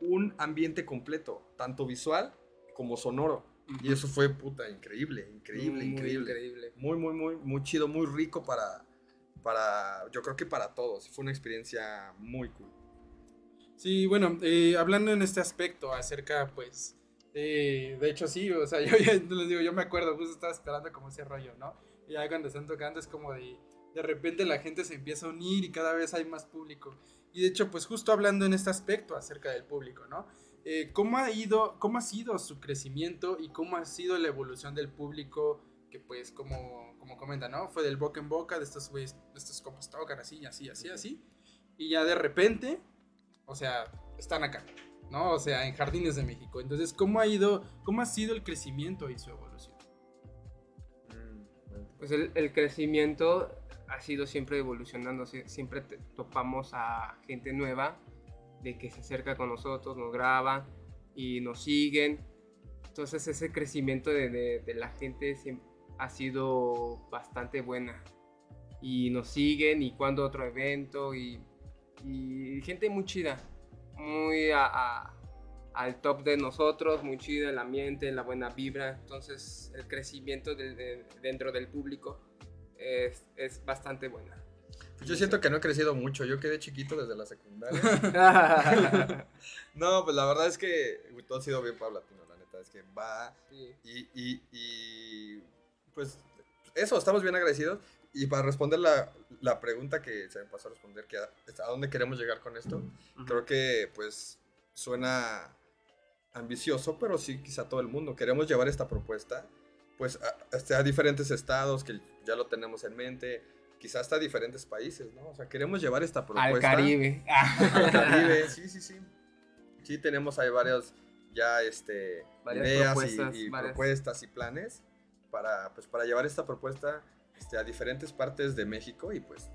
D: un ambiente completo, tanto visual como sonoro.
C: jardín.
D: Y eso fue puta increíble, increíble,
C: Muy,
D: increíble.
C: increíble.
D: Muy, muy, muy, muy chido, muy rico para, para, yo creo que para todos. Fue una experiencia muy cool.
A: Sí, bueno, eh, hablando en este aspecto acerca, pues, de, de hecho sí, o sea, yo ya les digo, yo me acuerdo, justo estaba esperando como ese rollo, ¿no? Y ya cuando están tocando es como de, de repente la gente se empieza a unir y cada vez hay más público. Y de hecho, pues justo hablando en este aspecto acerca del público, ¿no? Eh, ¿Cómo ha ido, cómo ha sido su crecimiento y cómo ha sido la evolución del público? Que pues, como, como comenta, ¿no? Fue del boca en boca, de estos güeyes, de estos compas tocan así, así, así, así. Y ya de repente, o sea, están acá, ¿no? O sea, en Jardines de México. Entonces, ¿cómo ha ido, cómo ha sido el crecimiento y su evolución?
C: Pues el, el crecimiento ha sido siempre evolucionando, sie- siempre topamos a gente nueva de que se acerca con nosotros, nos graba y nos siguen. Entonces ese crecimiento de, la gente ha sido bastante buena. Y nos siguen y cuando otro evento y, gente muy chida, muy a- a- al top de nosotros, muy chida el ambiente, la buena vibra. Entonces el crecimiento dentro del público es, es bastante buena.
D: Pues yo siento que no he crecido mucho. Yo quedé chiquito desde la secundaria. no, pues la verdad es que todo ha sido bien paulatino. La neta es que va
C: Sí.
D: y, y, y, pues eso, estamos bien agradecidos. Y para responder la, la pregunta que se me pasó a responder, que a, a dónde queremos llegar con esto, creo que pues suena ambicioso, pero sí quizá todo el mundo. Queremos llevar esta propuesta pues a, este, a diferentes estados que ya lo tenemos en mente, quizá hasta a diferentes países, ¿no? O sea, queremos llevar esta propuesta
C: Al Caribe.
D: al Caribe, sí, sí, sí. Sí, tenemos ahí varias ya este,
C: Varias
D: ideas y-
C: propuestas,
D: y,
C: varias-
D: propuestas y planes para, pues, para llevar esta propuesta este, a diferentes partes de México y pues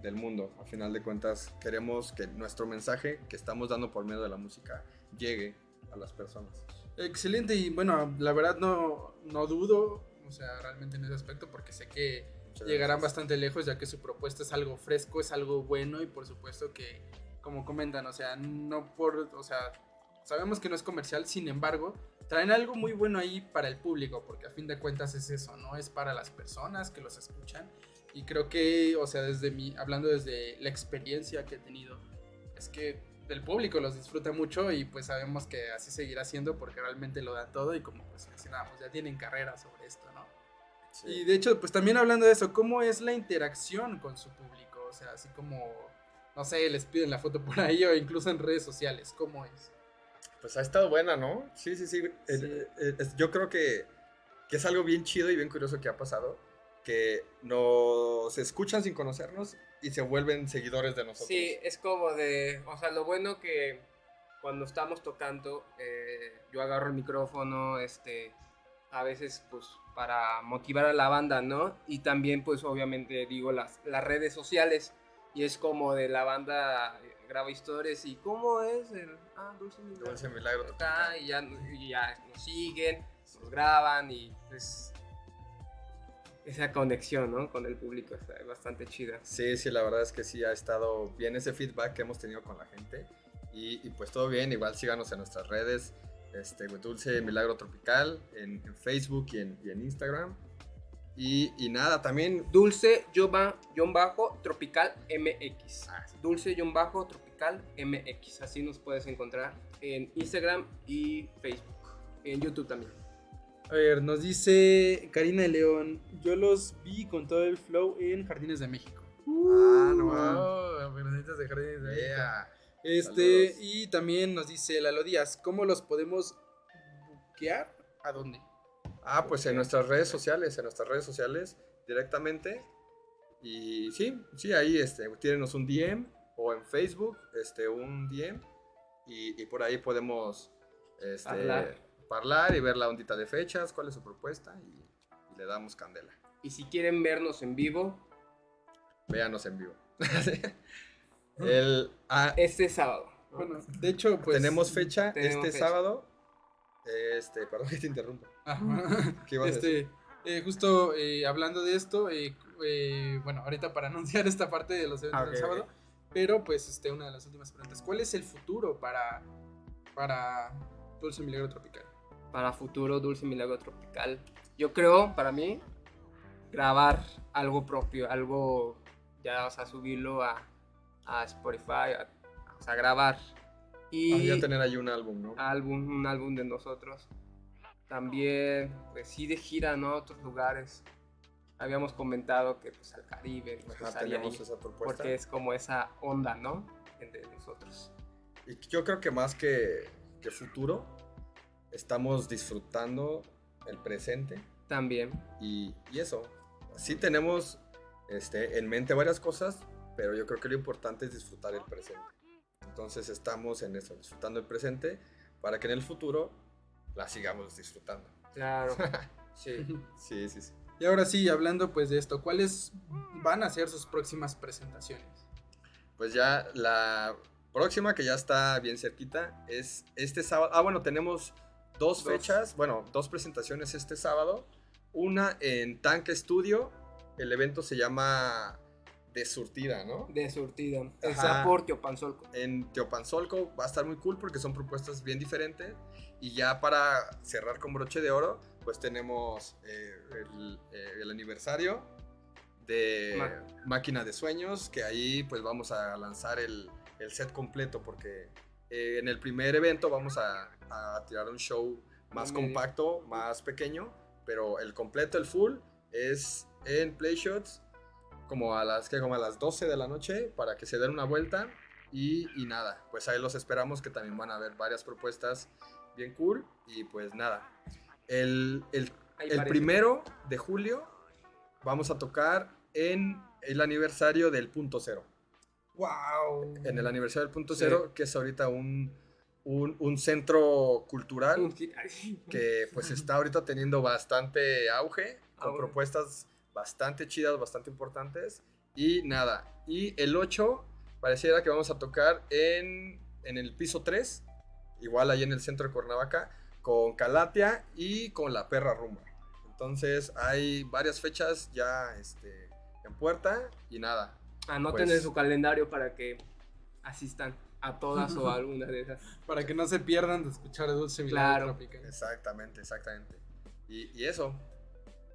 D: del mundo. A final de cuentas, queremos que nuestro mensaje que estamos dando por medio de la música llegue a las personas.
A: Excelente y bueno, la verdad no, no dudo, o sea, realmente en ese aspecto porque sé que
D: Muchas
A: llegarán
D: gracias.
A: bastante lejos ya que su propuesta es algo fresco, es algo bueno y por supuesto que, como comentan, o sea, no por, o sea, sabemos que no es comercial, sin embargo, traen algo muy bueno ahí para el público porque a fin de cuentas es eso, ¿no? Es para las personas que los escuchan y creo que, o sea, desde mi, hablando desde la experiencia que he tenido, es que el público los disfruta mucho y pues sabemos que así seguirá siendo porque realmente lo dan todo y como pues mencionábamos, ya tienen carrera sobre esto, ¿no?
D: Sí.
A: Y de hecho, pues también hablando de eso, ¿cómo es la interacción con su público? O sea, así como, no sé, les piden la foto por ahí o incluso en redes sociales, ¿cómo es?
D: Pues ha estado buena, ¿no? Sí, sí, sí. Eh,
C: Sí.
D: eh, eh, yo creo que, que es algo bien chido y bien curioso que ha pasado. que nos escuchan sin conocernos y se vuelven seguidores de nosotros.
C: Sí, es como de, o sea, lo bueno que cuando estamos tocando, eh, yo agarro el micrófono, este, a veces pues para motivar a la banda, ¿no? Y también pues obviamente digo las, las redes sociales y es como de la banda eh, graba historias y cómo es el, ah, Dulce Milagro.
D: Dulce Milagro
C: Acá, y ya, y ya nos siguen, nos graban y pues esa conexión, ¿no? Con el público está bastante chida.
D: Sí, sí, la verdad es que sí ha estado bien ese feedback que hemos tenido con la gente. Y, y pues todo bien, igual síganos en nuestras redes, este, Dulce Milagro Tropical, en, en Facebook y en, y en Instagram. Y, y nada, también
C: Dulce Yoba- Yon Bajo Tropical MX.
D: Ah, sí.
C: Dulce Yon Bajo Tropical MX. Así nos puedes encontrar en Instagram y Facebook. En YouTube también.
A: A ver, nos dice Karina de León. Yo los vi con todo el flow en Jardines de México.
D: Ah, no mames.
A: Oh, personitas de Jardines de México. Este,
D: Saludos.
A: y también nos dice Lalo Díaz, ¿cómo los podemos buquear? ¿A dónde?
D: Ah, pues en nuestras redes sociales, en nuestras redes sociales directamente. Y sí, sí, ahí este, tírenos un DM o en Facebook este, un DM y, y por ahí podemos este,
C: Hablar.
D: Hablar y ver la ondita de fechas, cuál es su propuesta y, y le damos candela.
C: Y si quieren vernos en vivo,
D: Véanos en vivo. El, ah,
C: este sábado.
A: de hecho, pues...
D: tenemos fecha
C: tenemos
D: este
C: fecha.
D: sábado. Este, perdón que te interrumpa.
A: Ajá.
D: ¿Qué ibas a decir?
A: Este, eh, justo eh, hablando de esto, eh, eh, bueno, ahorita para anunciar esta parte de los eventos
D: Ah,
A: del sábado, pero pues este, una de las últimas preguntas, ¿cuál es el futuro para, para Dulce Milagro Tropical?
C: Para futuro Dulce Milagro Tropical. Yo creo, para mí, grabar algo propio, algo, ya, o sea, subirlo a, a Spotify, a- o sea, grabar. Y
D: Ah, ya tener ahí un álbum, ¿no?
C: álbum, un álbum de nosotros. También, pues sí, de gira, ¿no? A otros lugares. Habíamos comentado que pues al Caribe nos
D: Ajá,
C: gustaría
D: tenemos
C: ir,
D: esa propuesta.
C: porque es como esa onda, ¿no? Entre nosotros.
D: Y yo creo que más que, que futuro, estamos disfrutando el presente
C: También.
D: y, y eso. Sí tenemos este, en mente varias cosas, pero yo creo que lo importante es disfrutar el presente. Entonces estamos en eso, disfrutando el presente, para que en el futuro la sigamos disfrutando.
C: Claro. Sí.
D: Sí, sí, sí.
A: Y ahora sí, hablando pues de esto, ¿cuáles van a ser sus próximas presentaciones?
D: Pues ya la próxima, que ya está bien cerquita, es este sábado. Ah, bueno, tenemos dos
C: Dos.
D: fechas, bueno, dos presentaciones este sábado. Una en Tanque Studio. El evento se llama De Surtida, ¿no?
C: De surtida. El
D: Ajá.
C: Zaportio Panzolco.
D: En Teopanzolco va a estar muy cool porque son propuestas bien diferentes. Y ya para cerrar con broche de oro, pues tenemos eh, el, eh, el aniversario de Máquina de Sueños, que ahí pues vamos a lanzar el, el set completo porque eh, en el primer evento vamos a, a tirar un show más compacto, más pequeño, pero el completo, el full, es en Playshots como a las que como a las 12 de la noche para que se den una vuelta y, y nada, pues ahí los esperamos que también van a haber varias propuestas bien cool y pues nada. El, el, el primero de julio vamos a tocar en el aniversario del punto cero.
A: ¡Wow!
D: En el aniversario del punto
C: Sí.
D: cero, que es ahorita un, un, un centro cultural que pues está ahorita teniendo bastante auge, con
C: Auge.
D: propuestas bastante chidas, bastante importantes. Y nada, y el 8 pareciera que vamos a tocar en, en el piso 3, igual ahí en el centro de Cuernavaca, con Calatia y con La Perra Rumba. Entonces hay varias fechas ya este, en puerta y nada.
C: Anoten
D: Pues-
C: en su calendario para que asistan a todas o a alguna de esas.
A: Para que no se pierdan de escuchar Dulce Milagro
C: Claro.
A: Tropical.
D: Exactamente, exactamente. Y, y eso,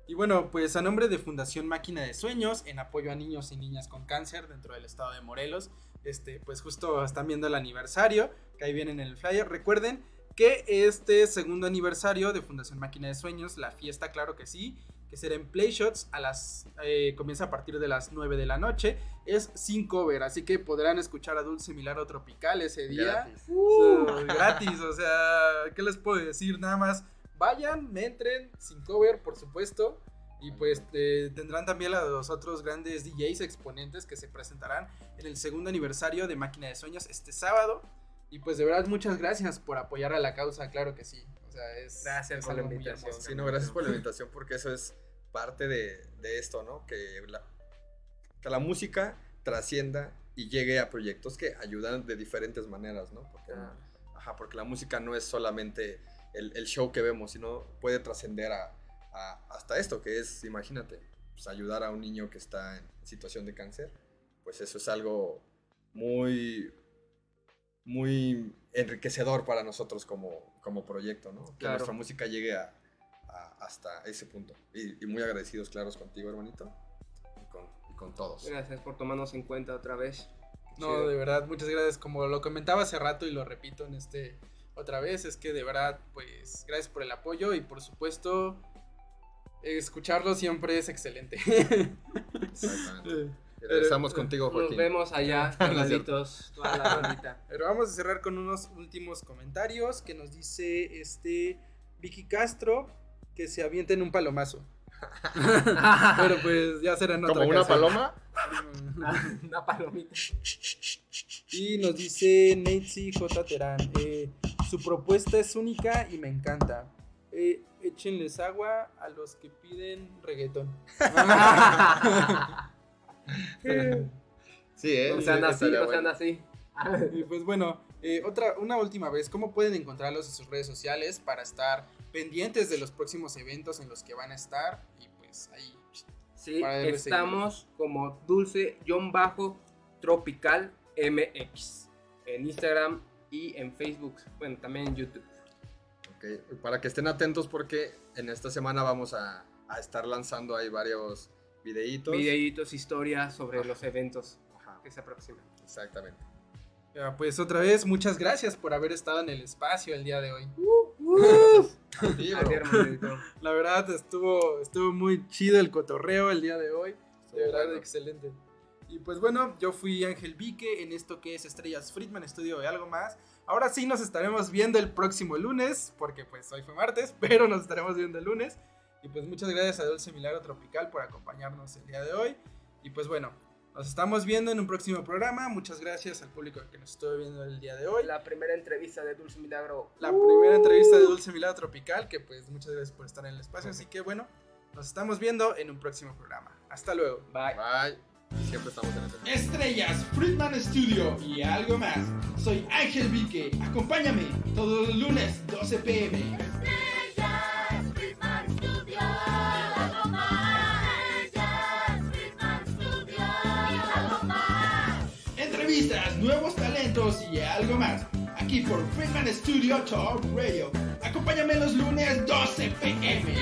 A: Y bueno, pues a nombre de Fundación Máquina de Sueños, en apoyo a niños y niñas con cáncer dentro del estado de Morelos, este, pues justo están viendo el aniversario, que ahí viene en el flyer. Recuerden que este segundo aniversario de Fundación Máquina de Sueños, la fiesta, claro que sí, será en Playshots, a las, eh, comienza a partir de las 9 de la noche, es sin cover, así que podrán escuchar a Dulce Milagro Tropical ese día.
D: gratis.
A: Uh, gratis, o sea, ¿qué les puedo decir? Nada más vayan, me entren, sin cover, por supuesto. Y pues eh, tendrán también a los otros grandes DJs exponentes que se presentarán en el segundo aniversario de Máquina de Sueños este sábado. Y pues de verdad muchas gracias por apoyar a la causa, claro que sí. O sea, es,
C: Gracias
A: es
C: por la invitación.
D: Sí, no, gracias por la invitación porque eso es parte de, de esto, ¿no? Que la, que la música trascienda y llegue a proyectos que ayudan de diferentes maneras, ¿no? Porque,
C: Ah.
D: ajá, porque la música no es solamente el, el show que vemos, sino puede trascender a, a- hasta esto, que es, imagínate, pues, ayudar a un niño que está en situación de cáncer, pues eso es algo muy, muy enriquecedor para nosotros como, como proyecto, ¿no? Que
C: Claro.
D: nuestra música llegue a, a- hasta ese punto. Y, y muy agradecidos, claros, contigo, hermanito, y con, y con todos.
C: Gracias por tomarnos en cuenta otra vez.
A: No, de verdad, muchas gracias. Como lo comentaba hace rato y lo repito en este otra vez, es que de verdad, pues, gracias por el apoyo y por supuesto, escucharlo siempre es excelente.
D: Exactamente. Regresamos contigo,
C: Nos
D: Joaquín.
C: vemos allá, carnalitos, toda la bandita.
A: Pero vamos a cerrar con unos últimos comentarios que nos dice este Vicky Castro que se avienten un palomazo. Pero pues ya será en otra
D: Como una paloma.
C: Una palomita.
A: Y nos dice Nancy J. Terán, eh, su propuesta es única y me encanta. Eh, échenles agua a los que piden reggaetón.
D: Sí, ¿eh?
C: No sean
D: Sí,
C: así, no sean así.
A: Y pues bueno, eh, otra, una última vez, ¿cómo pueden encontrarlos en sus redes sociales para estar pendientes de los próximos eventos en los que van a estar? Y pues ahí.
C: Sí, estamos como dulce-tropical MX en Instagram y en Facebook, bueno, también en YouTube.
D: Ok, Para que estén atentos porque en esta semana vamos a, a estar lanzando ahí varios videitos.
C: Videitos, historias sobre
D: Ajá.
C: los eventos
D: Ajá,
C: que se aproximan.
D: exactamente.
A: Ya, pues otra vez, muchas gracias por haber estado en el espacio el día de hoy.
D: Sí.
A: La verdad estuvo, estuvo muy chido el cotorreo el día de hoy. De verdad,
D: bueno.
A: excelente. Y pues bueno, yo fui Ángel Vique en esto que es Estrellas Friedman Estudio y algo más. Ahora sí nos estaremos viendo el próximo lunes, porque pues hoy fue martes, pero nos estaremos viendo el lunes. Y pues muchas gracias a Dulce Milagro Tropical por acompañarnos el día de hoy. Y pues bueno, nos estamos viendo en un próximo programa. Muchas gracias al público que nos estuvo viendo el día de hoy. La,
C: La primera entrevista de Dulce Milagro.
A: primera entrevista de Dulce Milagro Tropical, que pues muchas gracias por estar en el espacio. Así que bueno, nos estamos viendo en un próximo programa. Hasta luego.
C: Bye.
D: Bye. Siempre estamos en ese.
A: Estrellas, Friedman Studio y algo más. Soy Ángel Vique. Acompáñame todos los lunes, 12 pm. Nuevos talentos y algo más. Aquí por Friedman Studio Talk Radio. Acompáñame los lunes, 12 pm.